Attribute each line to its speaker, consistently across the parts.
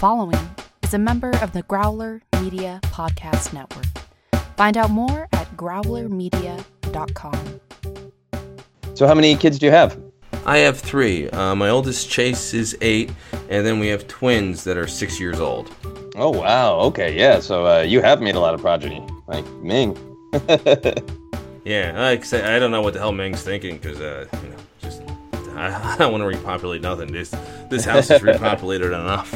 Speaker 1: following is a member of the Growler Media Podcast Network. Find out more at growlermedia.com.
Speaker 2: So, how many kids do you have?
Speaker 3: I have three. Uh, my oldest Chase is eight, and then we have twins that are six years old.
Speaker 2: Oh wow. Okay. Yeah. So uh, you have made a lot of progeny, like Ming.
Speaker 3: Yeah, like I say, I don't know what the hell Ming's thinking because, uh, you know, just I, I don't want to repopulate nothing. This this house is repopulated enough.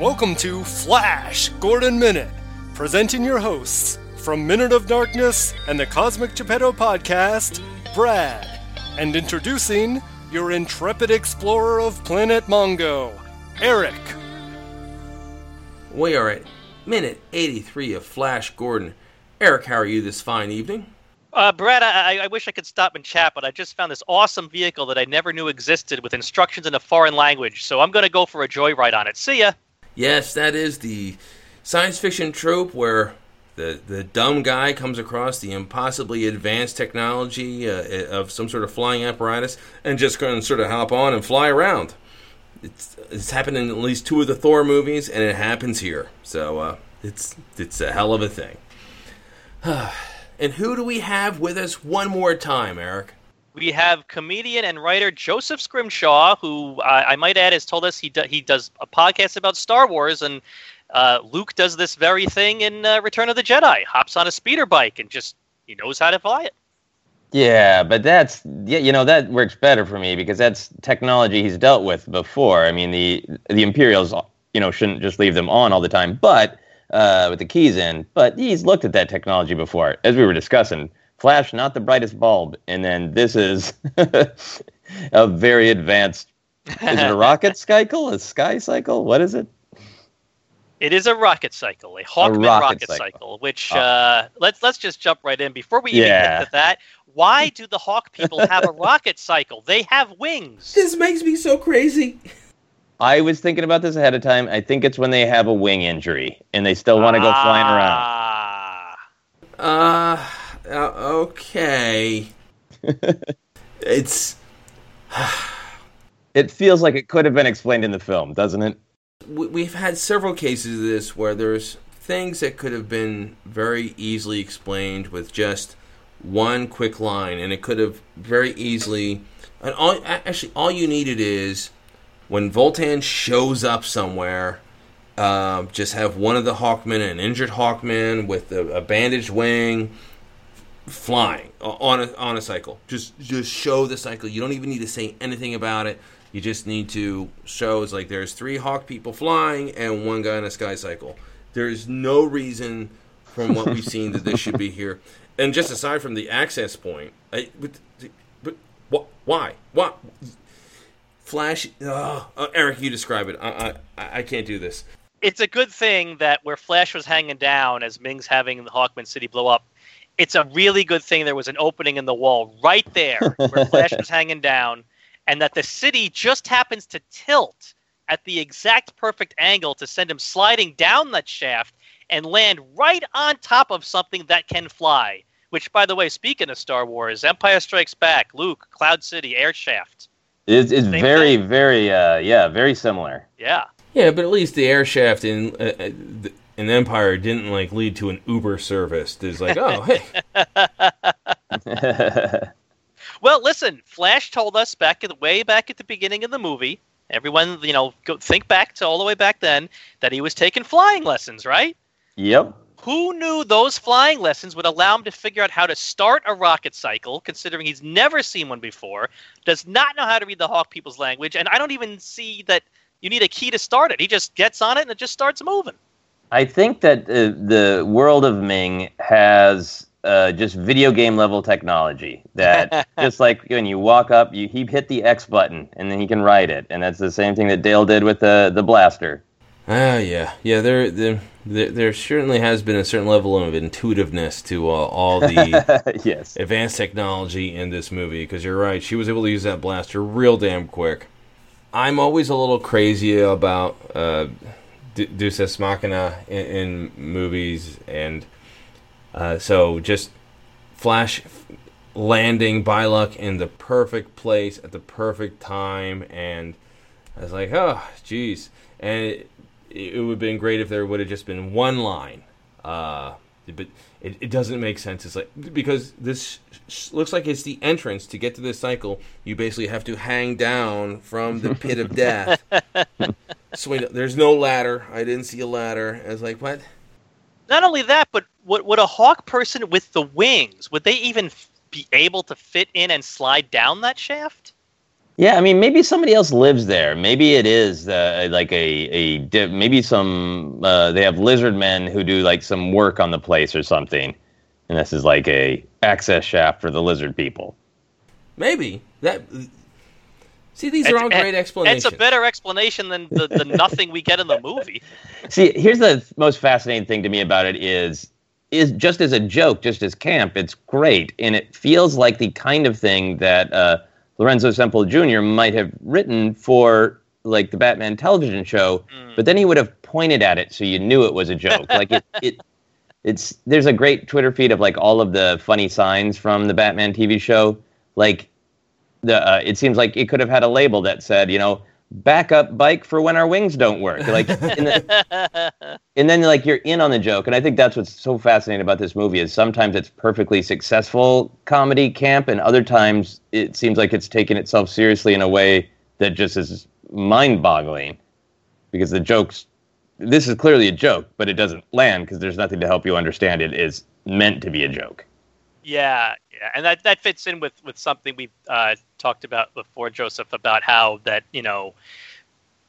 Speaker 4: Welcome to Flash Gordon Minute, presenting your hosts from Minute of Darkness and the Cosmic Geppetto podcast, Brad, and introducing your intrepid explorer of Planet Mongo, Eric.
Speaker 3: we are at minute 83 of Flash Gordon. Eric, how are you this fine evening?
Speaker 5: Uh, Brad, I, I wish I could stop and chat, but I just found this awesome vehicle that I never knew existed with instructions in a foreign language. So I'm going to go for a joyride on it. See ya.
Speaker 3: Yes, that is the science fiction trope where the the dumb guy comes across the impossibly advanced technology uh, of some sort of flying apparatus and just to sort of hop on and fly around. It's it's happened in at least two of the Thor movies, and it happens here. So uh, it's it's a hell of a thing. and who do we have with us one more time, Eric?
Speaker 5: We have comedian and writer Joseph Scrimshaw, who I might add has told us he do, he does a podcast about Star Wars, and uh, Luke does this very thing in uh, Return of the Jedi. Hops on a speeder bike and just he knows how to fly it.
Speaker 2: Yeah, but that's yeah, you know that works better for me because that's technology he's dealt with before. I mean the the Imperials, you know, shouldn't just leave them on all the time, but uh, with the keys in. But he's looked at that technology before, as we were discussing. Flash, not the brightest bulb, and then this is a very advanced. Is it a rocket cycle? A sky cycle? What is it?
Speaker 5: It is a rocket cycle, a Hawkman
Speaker 2: rocket
Speaker 5: rocket,
Speaker 2: cycle.
Speaker 5: cycle. Which
Speaker 2: Oh.
Speaker 5: uh, let's let's just jump right in before we even get to that. Why do the Hawk people have a rocket cycle? They have wings.
Speaker 3: This makes me so crazy.
Speaker 2: I was thinking about this ahead of time. I think it's when they have a wing injury and they still want to go flying around.
Speaker 5: Ah.
Speaker 3: Uh, uh okay. it's
Speaker 2: It feels like it could have been explained in the film, doesn't it?
Speaker 3: we- we've had several cases of this where there's things that could have been very easily explained with just one quick line, and it could have very easily. And all actually, all you needed is when Vultan shows up somewhere. Uh, just have one of the Hawkmen, an injured Hawkman with a, a bandaged wing, flying on a on a cycle. Just just show the cycle. You don't even need to say anything about it. You just need to show it's like there's three hawk people flying and one guy on a sky cycle. There's no reason from what we've seen that this should be here. And just aside from the access point, I, but, but what? Why? What? Flash. Uh, uh, Eric, you describe it. I, I I can't do this.
Speaker 5: it's a good thing that where Flash was hanging down as Ming's having the Hawkman City blow up. It's a really good thing there was an opening in the wall right there where Flash was hanging down, and that the city just happens to tilt at the exact perfect angle to send him sliding down that shaft and land right on top of something that can fly. Which, by the way, speaking of Star Wars, Empire Strikes Back, Luke, Cloud City, air shaft.
Speaker 2: It's, it's
Speaker 5: Same
Speaker 2: very,
Speaker 5: thing.
Speaker 2: very, uh, yeah, very similar.
Speaker 5: Yeah.
Speaker 3: Yeah, but at least the air shaft in uh, uh, th- in Empire didn't like lead to an Uber service. There's like, oh hey,
Speaker 5: Well, listen, Flash told us back at way back at the beginning of the movie. Everyone, you know, go think back to all the way back then that he was taking flying lessons, right?
Speaker 2: yep.
Speaker 5: Who knew those flying lessons would allow him to figure out how to start a rocket cycle, considering he's never seen one before, does not know how to read the Hawk people's language, and I don't even see that you need a key to start it. He just gets on it and it just starts moving.
Speaker 2: I think that uh, the world of Ming has uh, just video game level technology that just like when you walk up, you he hit the X button and then he can ride it, and that's the same thing that Dale did with the the blaster.
Speaker 3: ah yeah, yeah. There, there, there, there certainly has been a certain level of intuitiveness to uh, all the
Speaker 2: yes.
Speaker 3: advanced technology in this movie. Because you're right, she was able to use that blaster real damn quick. I'm always a little crazy about uh, De- Deus Ex Machina in, in movies, and uh, so just Flash landing Byluck in the perfect place at the perfect time, and I was like, oh, jeez. And it, it would have been great if there would have just been one line. Uh, but it, it doesn't make sense. It's like because this sh- looks like it's the entrance to get to this cycle. You basically have to hang down from the pit of death. So there's no ladder. I didn't see a ladder. I was like, what?
Speaker 5: Not only that, but would, would a hawk person with the wings would they even be able to fit in and slide down that shaft?
Speaker 2: Yeah, I mean, maybe somebody else lives there. Maybe it is uh, like a a di- maybe some uh, they have lizard men who do like some work on the place or something, and this is like a access shaft for the lizard people.
Speaker 3: Maybe that. See, these are all great explanations.
Speaker 5: It's a better explanation than the, the nothing we get in the movie.
Speaker 2: See, here's the most fascinating thing to me about it is is just as a joke, just as camp, it's great, and it feels like the kind of thing that uh, Lorenzo Semple Jr. might have written for like the Batman television show, but then he would have pointed at it so you knew it was a joke. like it, it, it's there's a great Twitter feed of like all of the funny signs from the Batman TV show, like the uh, it seems like it could have had a label that said, you know, backup bike for when our wings don't work. Like, in the, and then like you're in on the joke. And I think that's what's so fascinating about this movie is sometimes it's perfectly successful comedy camp, and other times it seems like it's taken itself seriously in a way that just is mind-boggling because the jokes. This is clearly a joke, but it doesn't land because there's nothing to help you understand it is meant to be a joke.
Speaker 5: Yeah, yeah, and that that fits in with with something we've uh, talked about before, Joseph, about how that you know.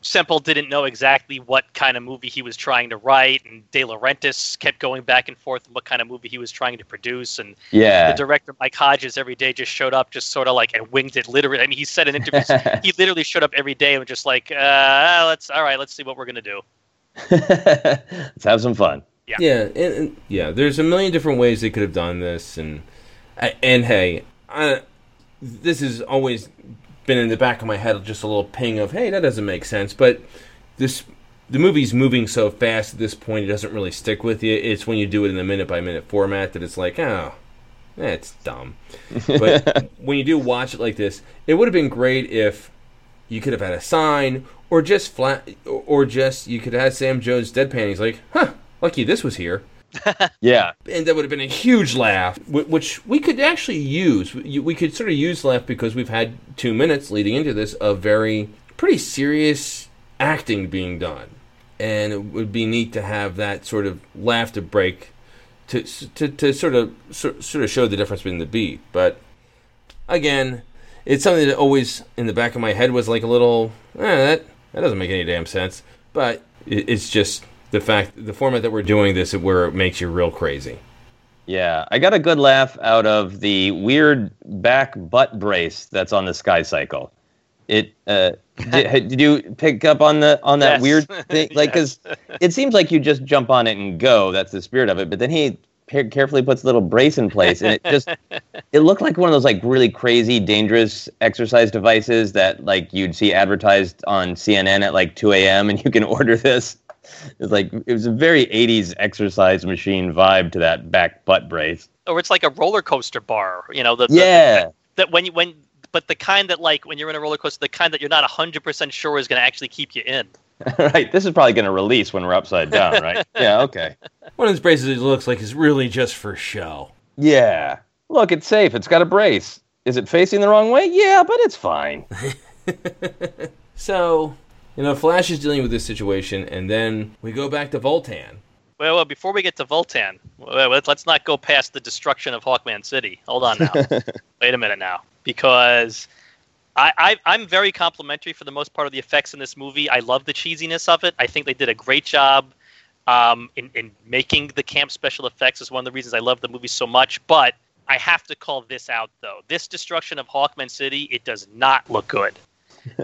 Speaker 5: Semple didn't know exactly what kind of movie he was trying to write, and De Laurentiis kept going back and forth on what kind of movie he was trying to produce. And
Speaker 2: Yeah.
Speaker 5: the director Mike Hodges every day just showed up, just sort of like and winged it. Literally, I mean, he said in interviews he literally showed up every day and was just like, uh, "Let's all right, let's see what we're gonna do."
Speaker 2: Let's have some fun.
Speaker 3: Yeah, and, and yeah, there's a million different ways they could have done this, and and hey, I, this has always been in the back of my head, just a little ping of, hey, that doesn't make sense. But this, the movie's moving so fast at this point, it doesn't really stick with you. It's when you do it in the minute by minute format that it's like, oh, that's dumb. But when you do watch it like this, it would have been great if you could have had a sign or just flat or or just you could have had Sam Jones deadpan. He's like, huh, lucky this was here.
Speaker 2: Yeah.
Speaker 3: And that would have been a huge laugh, which we could actually use. We could sort of use laugh because we've had two minutes leading into this of very pretty serious acting being done, and it would be neat to have that sort of laugh to break, to to, to sort of sort of show the difference between the beat. But again, it's something that always in the back of my head was like a little eh, that that doesn't make any damn sense. But it, it's just the fact the format that we're doing this where it makes you real crazy.
Speaker 2: Yeah, I got a good laugh out of the weird back butt brace that's on the Sky Cycle. It uh, did, did you pick up on the on that
Speaker 5: Yes.
Speaker 2: weird thing? Like, because it seems like you just jump on it and go. That's the spirit of it. But then he carefully puts a little brace in place, and it just it looked like one of those like really crazy, dangerous exercise devices that like you'd see advertised on CNN at like 2 a.m. and you can order this. It's like it was a very 80s exercise machine vibe to that back butt brace.
Speaker 5: Or it's like a roller coaster bar, you know, the, the-
Speaker 2: Yeah.
Speaker 5: that when you when but the kind that like when you're in a roller coaster, the kind that you're not hundred percent sure is going to actually keep you in.
Speaker 2: right. This is probably going to release when we're upside down, right? yeah. Okay.
Speaker 3: One of those braces it looks like is really just for show.
Speaker 2: Yeah. Look, it's safe. It's got a brace. Is it facing the wrong way? Yeah, but it's fine.
Speaker 3: So, you know, Flash is dealing with this situation, and then we go back to Vultan.
Speaker 5: Well, well, before we get to Vultan, let's, let's not go past the destruction of Hawkman City. Hold on now. Wait a minute now, because I, I I'm very complimentary for the most part of the effects in this movie. I love the cheesiness of it. I think they did a great job um, in in making the camp special effects. Is one of the reasons I love the movie so much. But I have to call this out though. This destruction of Hawkman City, it does not look good.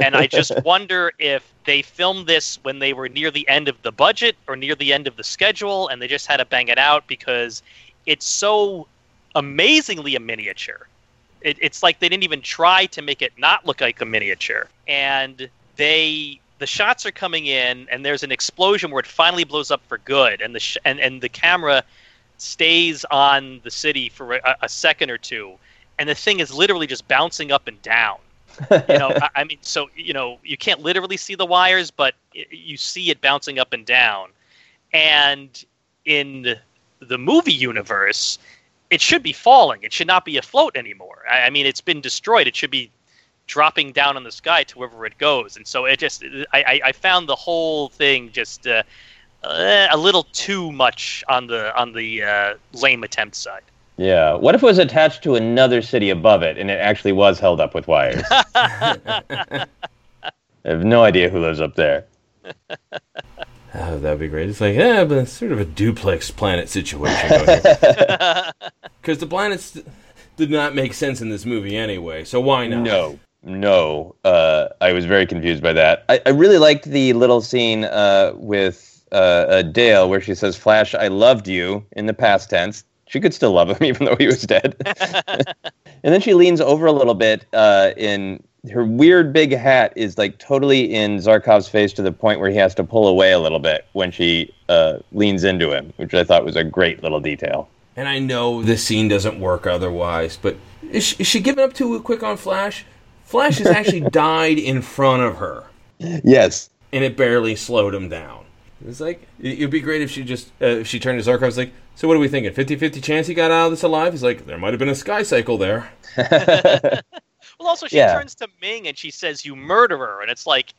Speaker 5: And I just wonder if they filmed this when they were near the end of the budget or near the end of the schedule, and they just had to bang it out because it's so amazingly a miniature. It, it's like they didn't even try to make it not look like a miniature, and they the shots are coming in, and there's an explosion where it finally blows up for good, and the sh- and and the camera stays on the city for a, a second or two, and the thing is literally just bouncing up and down. you know, I, I mean, so you know, you can't literally see the wires, but y- you see it bouncing up and down. And in the movie universe, it should be falling. It should not be afloat anymore. I, I mean, it's been destroyed. It should be dropping down on the sky to wherever it goes. And so it just, I, I, I found the whole thing just uh, uh, a little too much on the on the uh, lame attempt side.
Speaker 2: Yeah. What if it was attached to another city above it and it actually was held up with wires? I have no idea who lives up there.
Speaker 3: Oh, that'd be great. It's like, yeah, but it's sort of a duplex planet situation going here. Because the planets did not make sense in this movie anyway, so why not?
Speaker 2: No, no. Uh, I was very confused by that. I, I really liked the little scene uh, with uh, uh, Dale where she says, "Flash, I loved you" in the past tense. She could still love him even though he was dead. and then she leans over a little bit uh, in her weird big hat is like totally in Zarkov's face to the point where he has to pull away a little bit when she uh, leans into him, which I thought was a great little detail.
Speaker 3: And I know this scene doesn't work otherwise, but is she, is she giving up too quick on Flash? Flash has actually died in front of her,
Speaker 2: Yes.
Speaker 3: and it barely slowed him down. It's like, it- it'd be great if she just, uh, if she turned to Zarkov, was like, so what are we thinking? 50 50 chance he got out of this alive? He's like, there might have been a sky cycle there.
Speaker 5: Well, also she
Speaker 2: Yeah.
Speaker 5: turns to Ming and she says, "You murderer," and it's like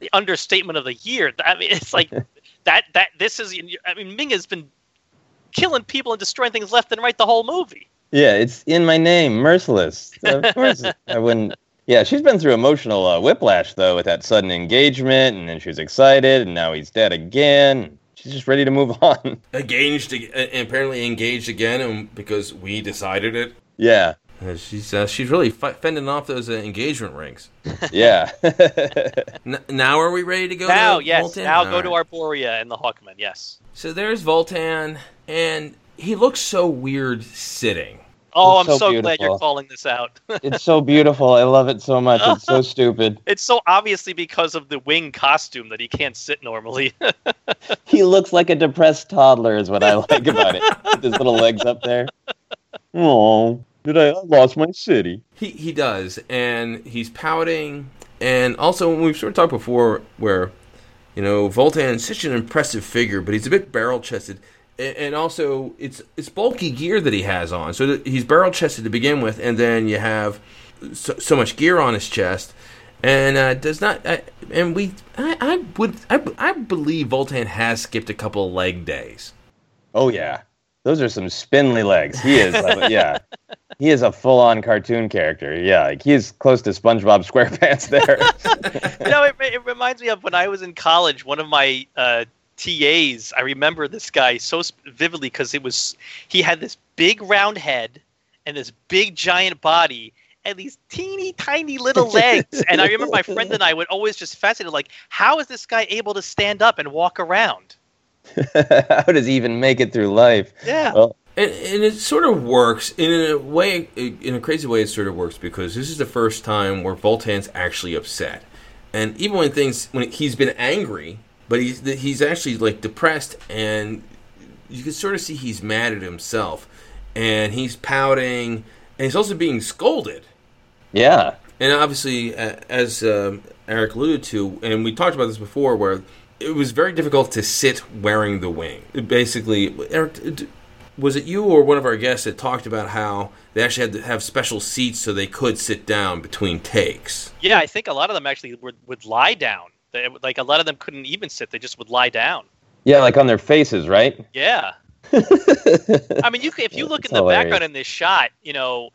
Speaker 5: the understatement of the year. I mean, it's like that. That this is. I mean, Ming has been killing people and destroying things left and right the whole movie.
Speaker 2: Yeah, it's in my name, merciless. Of course, I wouldn't. Yeah, she's been through emotional uh, whiplash though with that sudden engagement, and then she was excited, and now he's dead again. She's just ready to move on.
Speaker 3: Engaged, apparently engaged again, and because we decided it.
Speaker 2: yeah,
Speaker 3: Uh, she's uh, she's really fi- fending off those uh, engagement rings.
Speaker 2: yeah.
Speaker 3: N- now are we ready to go?
Speaker 5: now,
Speaker 3: to
Speaker 5: yes.
Speaker 3: Vultan?
Speaker 5: Now
Speaker 3: All
Speaker 5: go to
Speaker 3: right.
Speaker 5: Arboria and the Hawkman. Yes.
Speaker 3: So there's Vultan, and he looks so weird sitting.
Speaker 5: Oh,
Speaker 2: It's
Speaker 5: I'm
Speaker 2: so
Speaker 5: so, glad you're calling this out.
Speaker 2: it's so beautiful. I love it so much. It's so stupid.
Speaker 5: it's so obviously because of the wing costume that he can't sit normally.
Speaker 2: He looks like a depressed toddler, is what I like about it. With his little legs up there. Oh, did I? I lost my city.
Speaker 3: He he does, and he's pouting, and also we've sort of talked before where, you know, Vultan's such an impressive figure, but he's a bit barrel chested, and, and also it's it's bulky gear that he has on, so he's barrel chested to begin with, and then you have so, so much gear on his chest. And uh, does not, uh, and we, I, I would, I, I believe Vultan has skipped a couple of leg days.
Speaker 2: Oh yeah, those are some spindly legs. He is, like, yeah, he is a full-on cartoon character. Yeah, like he is close to SpongeBob SquarePants there.
Speaker 5: you know, it, it reminds me of when I was in college. One of my uh, TAs, I remember this guy so vividly because it was he had this big round head and this big giant body and these teeny tiny little legs. and I remember my friend and I would always just fascinated, like, how is this guy able to stand up and walk around?
Speaker 2: How does he even make it through life?
Speaker 5: Yeah.
Speaker 2: Well,
Speaker 3: And, and it sort of works in a way, in a crazy way. It sort of works because this is the first time where Vultan's actually upset, and even when things when he's been angry, but he's he's actually like depressed, and you can sort of see he's mad at himself, and he's pouting, and he's also being scolded.
Speaker 2: yeah,
Speaker 3: And obviously, as um, Eric alluded to, and we talked about this before, where it was very difficult to sit wearing the wing. Basically, Eric, was it you or one of our guests that talked about how they actually had to have special seats so they could sit down between takes?
Speaker 5: Yeah, I think a lot of them actually would, would lie down. They, like a lot of them couldn't even sit; they just would lie down.
Speaker 2: yeah, like on their faces, right?
Speaker 5: Yeah. I mean, you if you look in the
Speaker 2: hilarious.
Speaker 5: background in this shot, you know,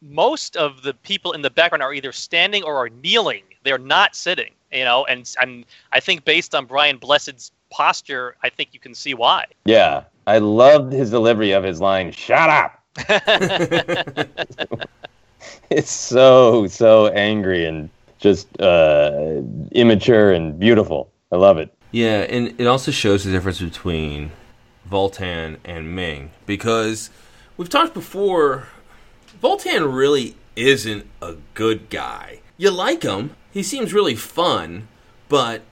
Speaker 5: most of the people in the background are either standing or are kneeling. They're not sitting. You know, and and I think based on Brian Blessed's posture, I think you can see why.
Speaker 2: Yeah, I loved his delivery of his line. Shut up! It's so so angry and just uh, immature and beautiful. I love it.
Speaker 3: Yeah, and it also shows the difference between Vultan and Ming because we've talked before. Vultan really isn't a good guy. You like him; he seems really fun, but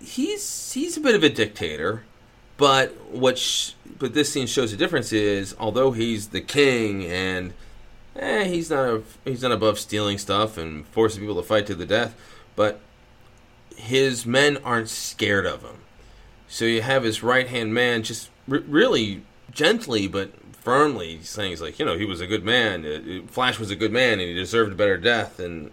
Speaker 3: he's he's a bit of a dictator. But what sh- but this scene shows the difference is although he's the king and eh, he's not a, he's not above stealing stuff and forcing people to fight to the death, but his men aren't scared of him. So you have his right hand man just r- really gently but firmly saying he's like, you know, he was a good man. Uh, Flash was a good man and he deserved a better death. And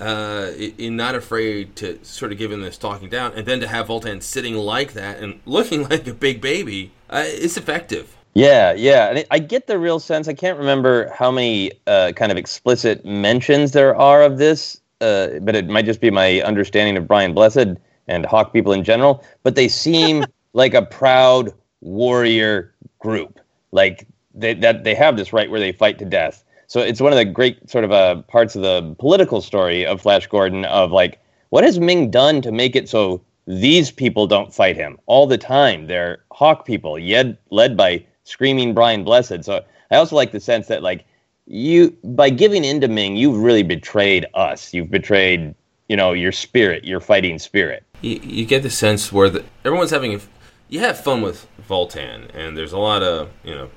Speaker 3: uh, not afraid to sort of give him this talking down, and then to have Vultan sitting like that and looking like a big baby, uh, it's effective.
Speaker 2: Yeah, yeah, and I get the real sense. I can't remember how many uh, kind of explicit mentions there are of this, uh, but it might just be my understanding of Brian Blessed and Hawk people in general. But they seem like a proud warrior group, like they, that they have this right where they fight to death so it's one of the great sort of uh, parts of the political story of Flash Gordon of like, what has Ming done to make it so these people don't fight him all the time? They're Hawk people, yet led by screaming Brian Blessed. So I also like the sense that like you by giving in to Ming, you've really betrayed us. You've betrayed, you know, your spirit, your fighting spirit.
Speaker 3: You, you get the sense where the, everyone's having, you have fun with Vultan, and there's a lot of you know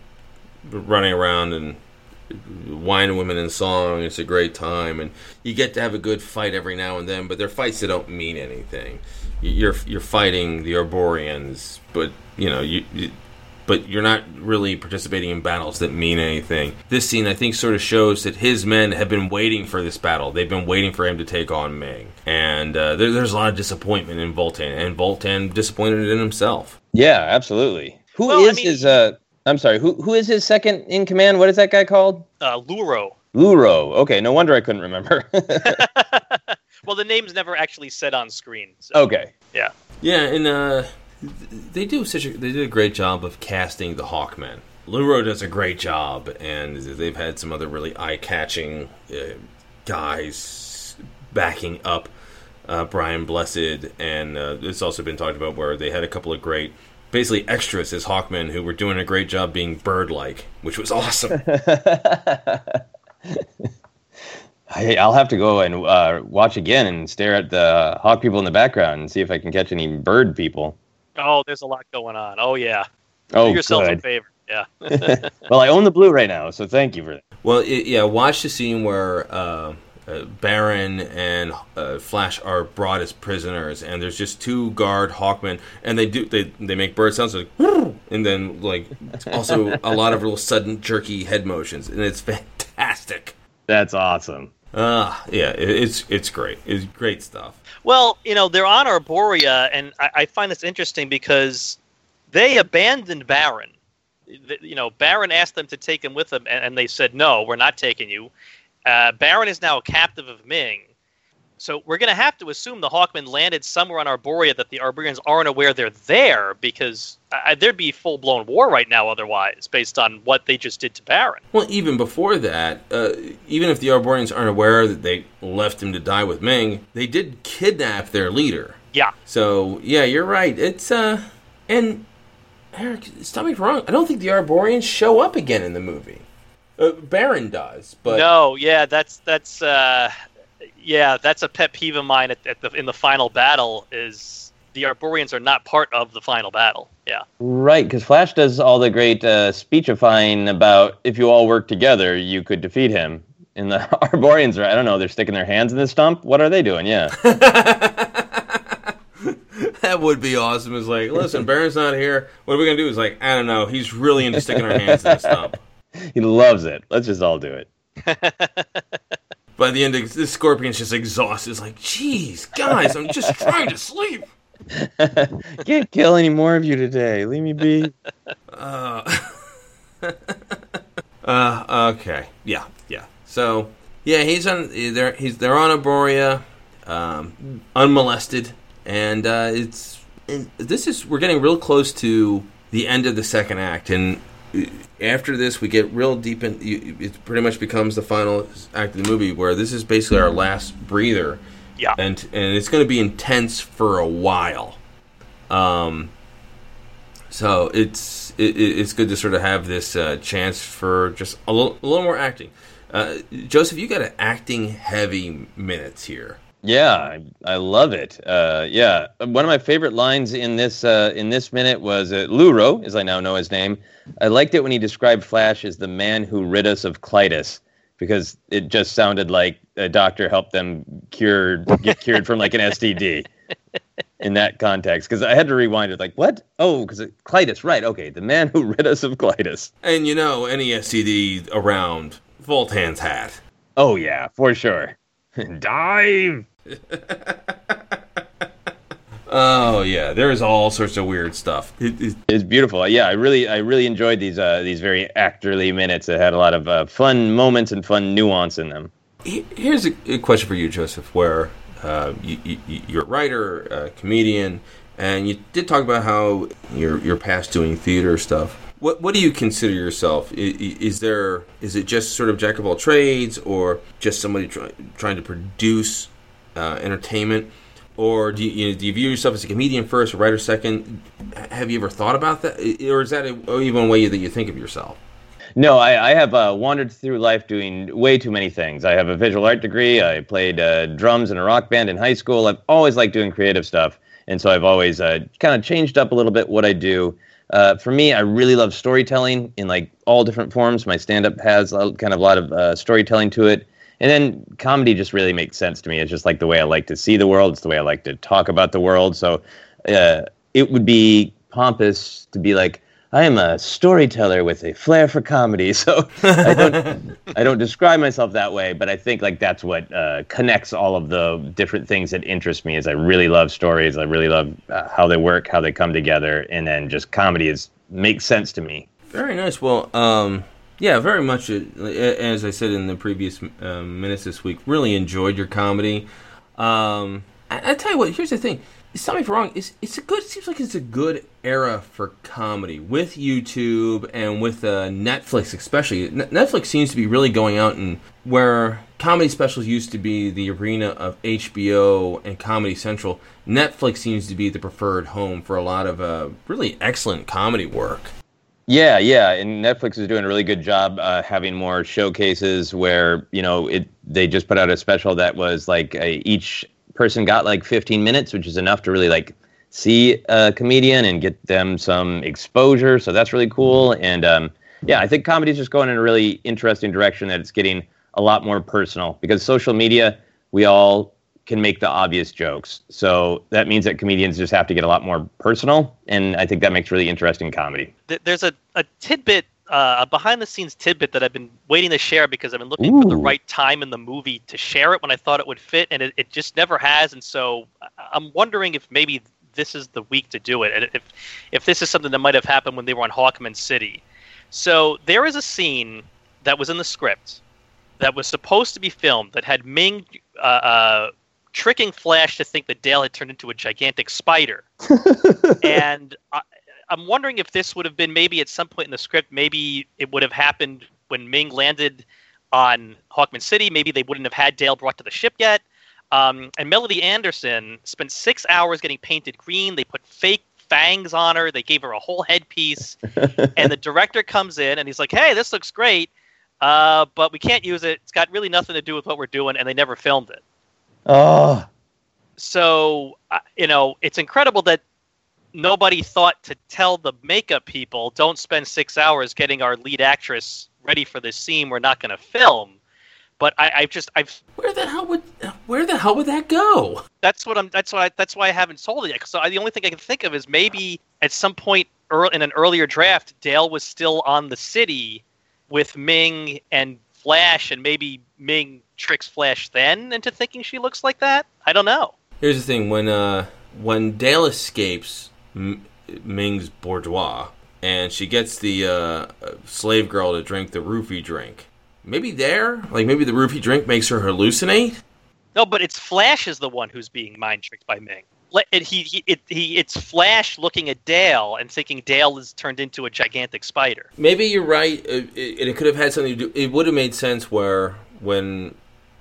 Speaker 3: running around and wine women in song. It's a great time, and you get to have a good fight every now and then. But they're fights that don't mean anything. You're you're fighting the Arborians, but you know you, you but you're not really participating in battles that mean anything. This scene, I think, sort of shows that his men have been waiting for this battle. They've been waiting for him to take on Ming. And uh, there, there's a lot of disappointment in Vultan, and Vultan disappointed in himself.
Speaker 2: Yeah, absolutely. Who
Speaker 5: Well,
Speaker 2: is
Speaker 5: I mean-
Speaker 2: his? Uh, I'm sorry. Who who is his second in command? What is that guy called?
Speaker 5: Uh, Luro.
Speaker 2: Luro. Okay, no wonder I couldn't remember.
Speaker 5: well, the name's never actually said on screen. So.
Speaker 2: okay.
Speaker 5: Yeah.
Speaker 3: Yeah, and uh, they do such a they did a great job of casting the Hawkmen. Luro does a great job, and they've had some other really eye catching uh, guys backing up uh, Brian Blessed, and uh, it's also been talked about where they had a couple of great. Basically, extras as Hawkman who were doing a great job being bird-like, which was awesome.
Speaker 2: I, I'll have to go and uh, watch again and stare at the hawk people in the background and see if I can catch any bird people.
Speaker 5: Oh, there's a lot going on. Oh yeah.
Speaker 2: Oh,
Speaker 5: Do yourself a favor. Yeah.
Speaker 2: well, I own the Blu-ray now, so thank you for that.
Speaker 3: Well, it, yeah, watch the scene where uh, uh, Barin and uh, Flash are brought as prisoners, and there's just two guard Hawkmen, and they do they they make bird sounds like, and then like also a lot of real sudden jerky head motions, and it's fantastic.
Speaker 2: That's awesome.
Speaker 3: Ah, yeah, it's it's great. It's great stuff.
Speaker 5: Well, you know, they're on Arboria, and I, I find this interesting because they abandoned Barin. Th- You know, Barin asked them to take him with them, and, and they said, no, we're not taking you. Uh, Barin is now a captive of Ming. So we're going to have to assume the Hawkmen landed somewhere on Arboria that the Arborians aren't aware they're there because uh, there'd be full blown war right now otherwise, based on what they just did to Barin.
Speaker 3: Well, even before that, uh, even if the Arborians aren't aware that they left him to die with Ming, they did kidnap their leader.
Speaker 5: Yeah.
Speaker 3: So yeah, you're right. It's uh, and Eric, stop me if I'm wrong. I don't think the Arborians show up again in the movie. Uh, Barin does, but
Speaker 5: no, yeah, that's that's uh, yeah, that's a pet peeve of mine at, at the in the final battle is the Arborians are not part of the final battle. Yeah,
Speaker 2: Right, because Flash does all the great uh, speechifying about if you all work together, you could defeat him. And the Arborians are, I don't know, they're sticking their hands in the stump. What are they doing? Yeah.
Speaker 3: that would be awesome. It's like, listen, Barin's not here. What are we gonna do? It's like, I don't know. He's really into sticking our hands in the stump.
Speaker 2: he loves it. Let's just all do it.
Speaker 3: By the end, of, the Scorpion's just exhausted. It's like, jeez, guys, I'm just trying to sleep.
Speaker 2: Can't kill any more of you today. Leave me be.
Speaker 3: Uh, uh, okay, yeah, yeah. So, yeah, he's on. They're he's they're on Arboria, um, unmolested, and uh, it's and this is we're getting real close to the end of the second act, and after this we get real deep in. It pretty much becomes the final act of the movie, where this is basically our last breather
Speaker 5: yeah.
Speaker 3: and and it's going to be intense for a while. Um, so it's it, it- it's good to sort of have this uh, chance for just a little a little more acting. Uh, Joseph, you got an acting heavy minutes here.
Speaker 2: Yeah, I, I love it. Uh, yeah, one of my favorite lines in this uh, in this minute was uh, Luro, as I now know his name. I liked it when he described Flash as the man who rid us of Klytus. because it just sounded like a doctor helped them cure get cured from like an STD in that context. Because I had to rewind it, like what? Oh, because colitis, right? Okay, the man who rid us of colitis.
Speaker 3: And you know, any STD around, Vultan's hat.
Speaker 2: Oh yeah, for sure. Dive.
Speaker 3: Oh yeah, there's all sorts of weird stuff. It, it,
Speaker 2: It's beautiful. Yeah, I really, I really enjoyed these uh, these very actorly minutes. that had a lot of uh, fun moments and fun nuance in them.
Speaker 3: here's a, a question for you, Joseph. Where uh, you, you, you're a writer, a comedian, and you did talk about how you're you're past doing theater stuff. What what do you consider yourself? I- i- Is there is it just sort of jack of all trades, or just somebody try, trying to produce uh, entertainment? Or do you, you know, do you view yourself as a comedian first, a writer second? Have you ever thought about that, or is that a, even a way that you think of yourself?
Speaker 2: No, I, I have uh, wandered through life doing way too many things. I have a visual art degree. I played uh, drums in a rock band in high school. I've always liked doing creative stuff, and so I've always uh, kind of changed up a little bit what I do. Uh, for me, I really love storytelling in like all different forms. My stand-up has a, kind of a lot of uh, storytelling to it, and then comedy just really makes sense to me. It's just like the way I like to see the world. It's the way I like to talk about the world. So uh, it would be pompous to be like, I am a storyteller with a flair for comedy. So I don't, I don't describe myself that way, but I think like that's what uh, connects all of the different things that interest me. Is I really love stories. I really love uh, how they work, how they come together, and then just comedy is makes sense to me.
Speaker 3: Very nice. Well, um, yeah, very much. uh, As I said in the previous um, minutes this week, really enjoyed your comedy. Um, I, I tell you what. Here's the thing. Stop me if I'm wrong. It's it's a good. It seems like it's a good era for comedy with YouTube and with uh, Netflix, especially. N- Netflix seems to be really going out and where comedy specials used to be the arena of HBO and Comedy Central. Netflix seems to be the preferred home for a lot of uh, really excellent comedy work.
Speaker 2: Yeah, yeah, and Netflix is doing a really good job uh, having more showcases where you know it. They just put out a special that was like each person got like 15 minutes, which is enough to really like see a comedian and get them some exposure. So that's really cool. And um, yeah, I think comedy's just going in a really interesting direction. That it's getting a lot more personal because social media, we all can make the obvious jokes. So that means that comedians just have to get a lot more personal, and I think that makes really interesting comedy.
Speaker 5: There's a, a tidbit, uh, a behind the scenes tidbit that I've been waiting to share because I've been looking for the right time in the movie to share it when I thought it would fit, and it, it just never has. And so I'm wondering if maybe this is the week to do it, and if if this is something that might have happened when they were on Hawkman City. So there is a scene that was in the script that was supposed to be filmed that had Ming uh, uh, tricking Flash to think that Dale had turned into a gigantic spider. and I, I'm wondering if this would have been maybe at some point in the script, maybe it would have happened when Ming landed on Hawkman City. Maybe they wouldn't have had Dale brought to the ship yet. Um, and Melody Anderson spent six hours getting painted green. They put fake fangs on her. They gave her a whole headpiece. and the director comes in and he's like, "Hey, this looks great, uh, but we can't use it. It's got really nothing to do with what we're doing." And they never filmed it.
Speaker 2: Oh,
Speaker 5: So uh, you know, it's incredible that nobody thought to tell the makeup people, "Don't spend six hours getting our lead actress ready for this scene. We're not going to film." But I, I've just I've
Speaker 3: Where the hell would where the hell would that go?
Speaker 5: that's what I'm. That's why. That's why I haven't sold it yet. So I, the only thing I can think of is maybe at some point earl in an earlier draft, Dale was still on the city with Ming and Flash, and maybe Ming tricks Flash then into thinking she looks like that. I don't know.
Speaker 3: Here's the thing: when uh, when Dale escapes M- Ming's bourgeois, and she gets the uh, slave girl to drink the roofie drink, maybe there, like maybe the roofie drink makes her hallucinate.
Speaker 5: No, but it's Flash is the one who's being mind tricked by Ming. It, he, he, it, he, it's Flash looking at Dale and thinking Dale is turned into a gigantic spider.
Speaker 3: Maybe you're right. It, it, it could have had something to do. It would have made sense where when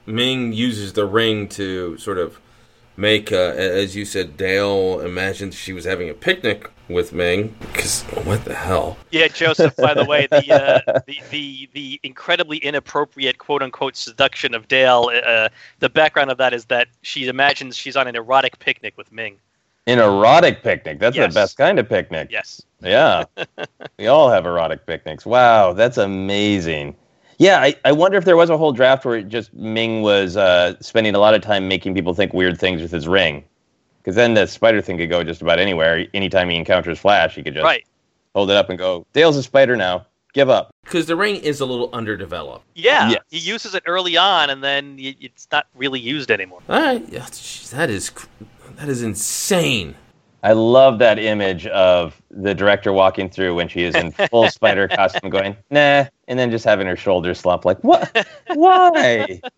Speaker 3: Ming uses the ring to sort of make, uh, as you said, Dale imagined she was having a picnic with Ming. Because what the hell?
Speaker 5: Yeah, Joseph. By the way, the uh, the, the the incredibly inappropriate quote unquote seduction of Dale. Uh, the background of that is that she imagines she's on an erotic picnic with Ming.
Speaker 2: an erotic picnic. That's
Speaker 5: Yes.
Speaker 2: the best kind of picnic.
Speaker 5: Yes.
Speaker 2: Yeah. we all have erotic picnics. Wow, that's amazing. Yeah, I, I wonder if there was a whole draft where it just Ming was uh, spending a lot of time making people think weird things with his ring. Because then the spider thing could go just about anywhere. Anytime he encounters Flash, he could just
Speaker 5: Right.
Speaker 2: hold it up and go, Dale's a spider now. Give up.
Speaker 3: Because the ring is a little underdeveloped.
Speaker 5: Yeah,
Speaker 2: Yes.
Speaker 5: he uses it early on, and then it's not really used anymore.
Speaker 3: All right. Yeah, that, is, that is insane.
Speaker 2: I love that image of the director walking through when she is in full spider costume going, nah, and then just having her shoulders slump like, what? Why?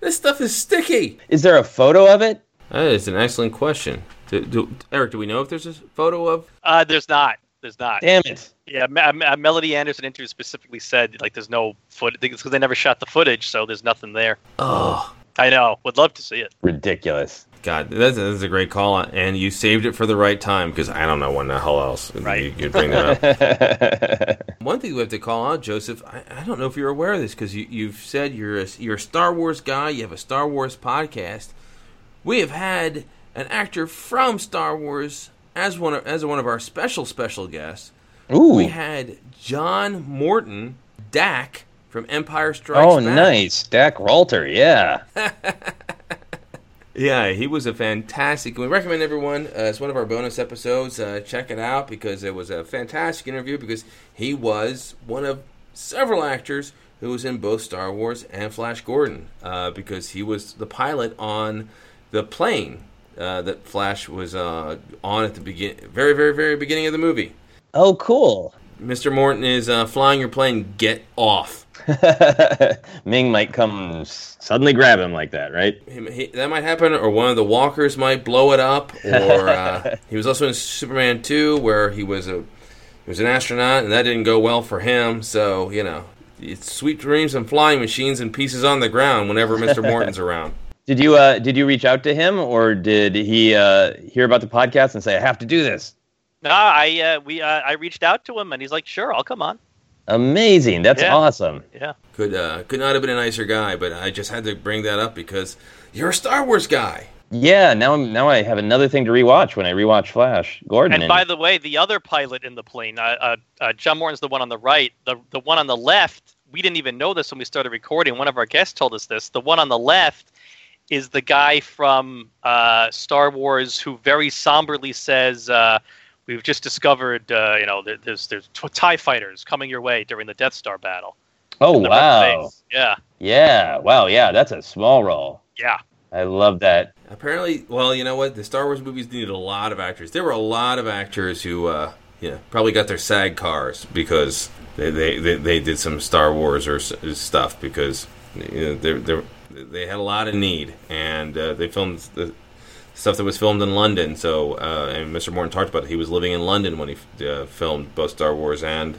Speaker 3: This stuff is sticky.
Speaker 2: Is there a photo of it?
Speaker 3: That is an excellent question. Do, do, Eric, do we know if there's a photo of?
Speaker 5: Uh, there's not. There's not.
Speaker 2: Damn it.
Speaker 5: Yeah, Me- uh, Melody Anderson interview specifically said like there's no footage because they never shot the footage, so there's nothing there.
Speaker 3: Oh,
Speaker 5: I know. Would love to see it.
Speaker 2: Ridiculous.
Speaker 3: God, that's, that's a great call, and you saved it for the right time because I don't know when the hell else
Speaker 5: Right.
Speaker 3: you, you'd bring that up. One thing we have to call out, Joseph, I, I don't know if you're aware of this because you, you've said you're a, you're a Star Wars guy, you have a Star Wars podcast. We have had an actor from Star Wars as one of, as one of our special special guests.
Speaker 2: Ooh.
Speaker 3: We had John Morton, Dak from Empire Strikes
Speaker 2: Oh,
Speaker 3: Back.
Speaker 2: nice. Dak Ralter, yeah.
Speaker 3: Yeah, he was a fantastic. We recommend everyone. Uh, it's one of our bonus episodes. Uh, check it out because it was a fantastic interview. Because he was one of several actors who was in both Star Wars and Flash Gordon. Uh, because he was the pilot on the plane uh, that Flash was uh, on at the begin, very, very, very beginning of the movie.
Speaker 2: Oh, cool.
Speaker 3: Mr. Morton is uh, flying your plane. Get off.
Speaker 2: Ming might come suddenly grab him like that, right?
Speaker 3: Him- he- that might happen, or one of the walkers might blow it up. Or uh, he was also in Superman 2, where he was a he was an astronaut, and that didn't go well for him. So you know, it's sweet dreams and flying machines and pieces on the ground whenever Mr. Morton's around.
Speaker 2: Did you uh, did you reach out to him, or did he uh, hear about the podcast and say, "I have to do this"?
Speaker 5: No, I uh, we uh, I reached out to him, and he's like, "Sure, I'll come on."
Speaker 2: Amazing. That's
Speaker 5: Yeah.
Speaker 2: awesome.
Speaker 5: Yeah.
Speaker 3: Could uh, could not have been a nicer guy, but I just had to bring that up because you're a Star Wars guy.
Speaker 2: Yeah. Now I'm now I have another thing to rewatch when I rewatch Flash Gordon.
Speaker 5: And by the way, the other pilot in the plane, uh, uh, uh, John Morton's the one on the right. The the one on the left, we didn't even know this when we started recording. One of our guests told us this. The one on the left is the guy from uh, Star Wars who very somberly says, uh, "We've just discovered, uh, you know, there's there's tw- Tie fighters coming your way during the Death Star battle."
Speaker 2: oh
Speaker 5: In the front
Speaker 2: wow.
Speaker 5: Yeah,
Speaker 2: Yeah. Wow. Yeah. That's a small role.
Speaker 5: yeah.
Speaker 2: I love that.
Speaker 3: Apparently, well, you know what? The Star Wars movies needed a lot of actors. There were a lot of actors who, uh, you know, probably got their SAG cars because they they, they, they did some Star Wars or s- stuff because you know, they they they had a lot of need and uh, they filmed the stuff that was filmed in London. So, uh, and Mr. Morton talked about it. He was living in London when he uh, filmed both Star Wars and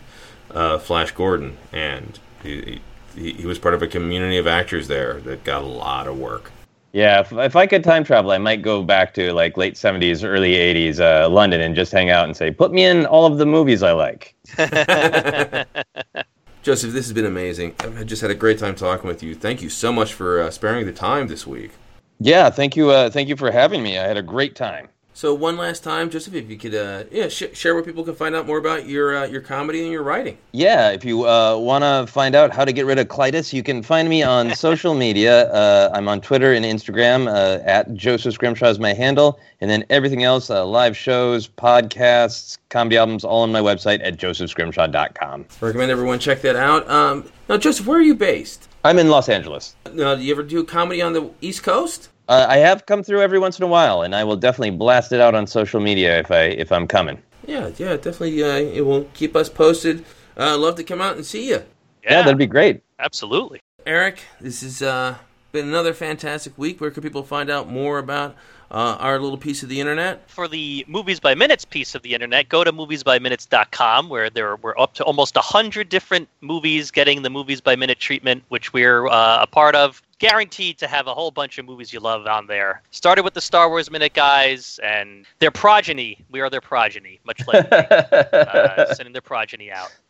Speaker 3: uh, Flash Gordon, and he, he he was part of a community of actors there that got a lot of work.
Speaker 2: Yeah. If, if I could time travel, I might go back to like late '70s, early '80s uh, London and just hang out and say, "Put me in all of the movies I like."
Speaker 3: Joseph, this has been amazing. I just had a great time talking with you. Thank you so much for uh, sparing the time this week.
Speaker 2: Yeah. Thank you. Uh, thank you for having me. I had a great time.
Speaker 3: So one last time, Joseph, if you could, uh, yeah, sh- share where people can find out more about your uh, your comedy and your writing.
Speaker 2: Yeah, if you uh, want to find out how to get rid of colitis, you can find me on social media. Uh, I'm on Twitter and Instagram uh, at Joseph Scrimshaw is my handle, and then everything else, uh, live shows, podcasts, comedy albums, all on my website at josephscrimshaw.com.
Speaker 3: recommend everyone check that out. Um, now, Joseph, where are you based?
Speaker 2: I'm in Los Angeles.
Speaker 3: Now, do you ever do comedy on the East Coast?
Speaker 2: Uh, I have come through every once in a while, and I will definitely blast it out on social media if I if I'm coming.
Speaker 3: Yeah, yeah, definitely. Uh, it will keep us posted. Uh, love to come out and see you,
Speaker 2: Yeah, that'd be great.
Speaker 5: absolutely.
Speaker 3: Eric. This is uh, been another fantastic week. Where can people find out more about uh, our little piece of the internet?
Speaker 5: for the movies by minutes piece of the internet, go to moviesbyminutes.com where there we're up to almost 100 different movies getting the movies by minute treatment, which we're uh, a part of. Guaranteed to have a whole bunch of movies you love on there. Started with the Star Wars Minute guys and their progeny. We are their progeny, much like uh, sending their progeny out.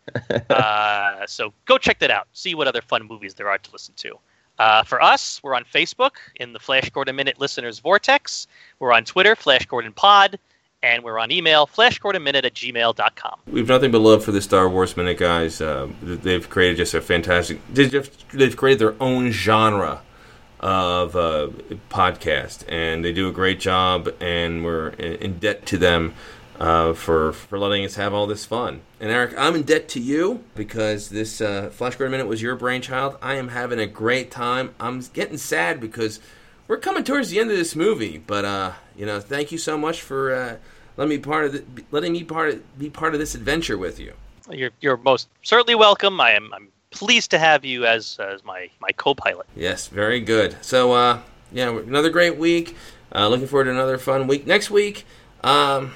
Speaker 5: Uh, so go check that out. See what other fun movies there are to listen to. Uh, for us, we're on Facebook in the Flash Gordon Minute Listeners Vortex. We're on Twitter, Flash Gordon Pod, And we're on email, flashgordonminute at gmail.com.
Speaker 3: We have nothing but love for the Star Wars Minute guys. Uh, they've created just a fantastic. They've created their own genre of uh, podcast, and they do a great job. And we're in debt to them uh, for for letting us have all this fun. And Eric, I'm in debt to you because this uh, Flash Gordon Minute was your brainchild. I am having a great time. I'm getting sad because we're coming towards the end of this movie, but uh, you know, thank you so much for uh, letting me part of the, letting me part of, be part of this adventure with you.
Speaker 5: You're you're most certainly welcome. I am I'm pleased to have you as as my my co-pilot.
Speaker 3: Yes, very good. So uh, yeah, another great week. Uh, looking forward to another fun week next week. Um,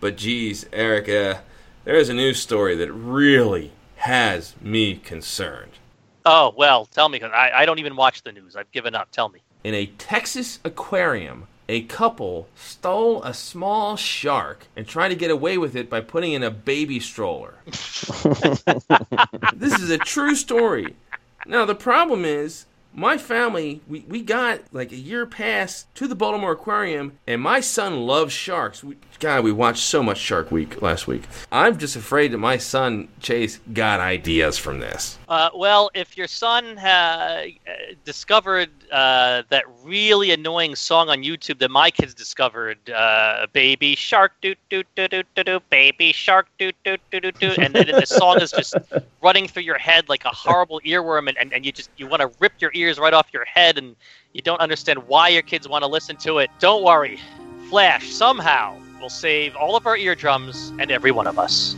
Speaker 3: but geez, Eric, uh, there is a news story that really has me concerned.
Speaker 5: Oh well, tell me. I, I don't even watch the news. I've given up. Tell me
Speaker 3: in a Texas aquarium, a couple stole a small shark and tried to get away with it by putting in a baby stroller. this is a true story. Now, the problem is my family, we, we got like a year pass to the Baltimore Aquarium, and my son loves sharks. We, God, we watched so much Shark Week last week. I'm just afraid that my son Chase got ideas from this.
Speaker 5: Uh, well, if your son uh, discovered uh, that really annoying song on YouTube that my kids discovered, uh, "Baby Shark doo doo doo doo doo doo," "Baby Shark doo doo doo doo doo," and then the song is just running through your head like a horrible earworm, and, and, and you just you want to rip your ears right off your head, and you don't understand why your kids want to listen to it. Don't worry, Flash somehow will save all of our eardrums and every one of us.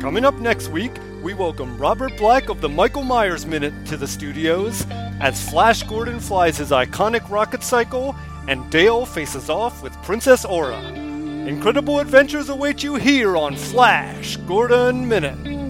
Speaker 4: Coming up next week, we welcome Robert Black of the Michael Myers Minute to the studios as Flash Gordon flies his iconic rocket cycle and Dale faces off with Princess Aura. Incredible adventures await you here on Flash Gordon Minute.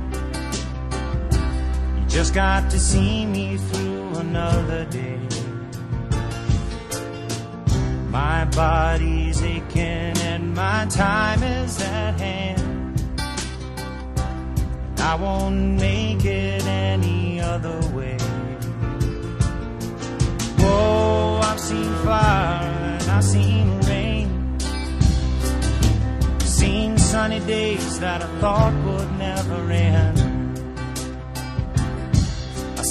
Speaker 6: Just got to see me through another day. My body's aching and my time is at hand. I won't make it any other way. Whoa, I've seen fire and I've seen rain. Seen sunny days that I thought would never end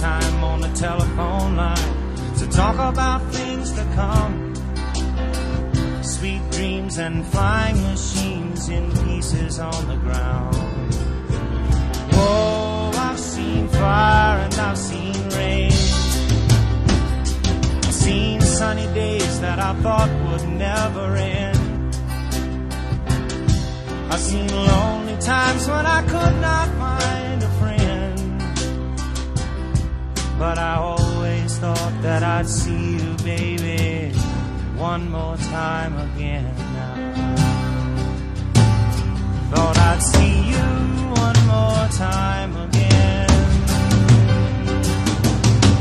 Speaker 6: time on the telephone line to talk about things to come. Sweet dreams and flying machines in pieces on the ground. Oh, I've seen fire and I've seen rain. I've seen sunny days that I thought would never end. I've seen lonely times when I could not find but I always thought that I'd see you, baby, one more time again. Thought I'd see you one more time again.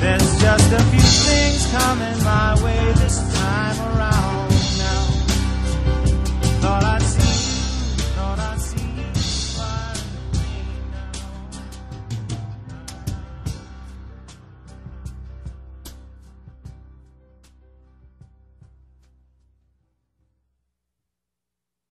Speaker 6: There's just a few things coming my way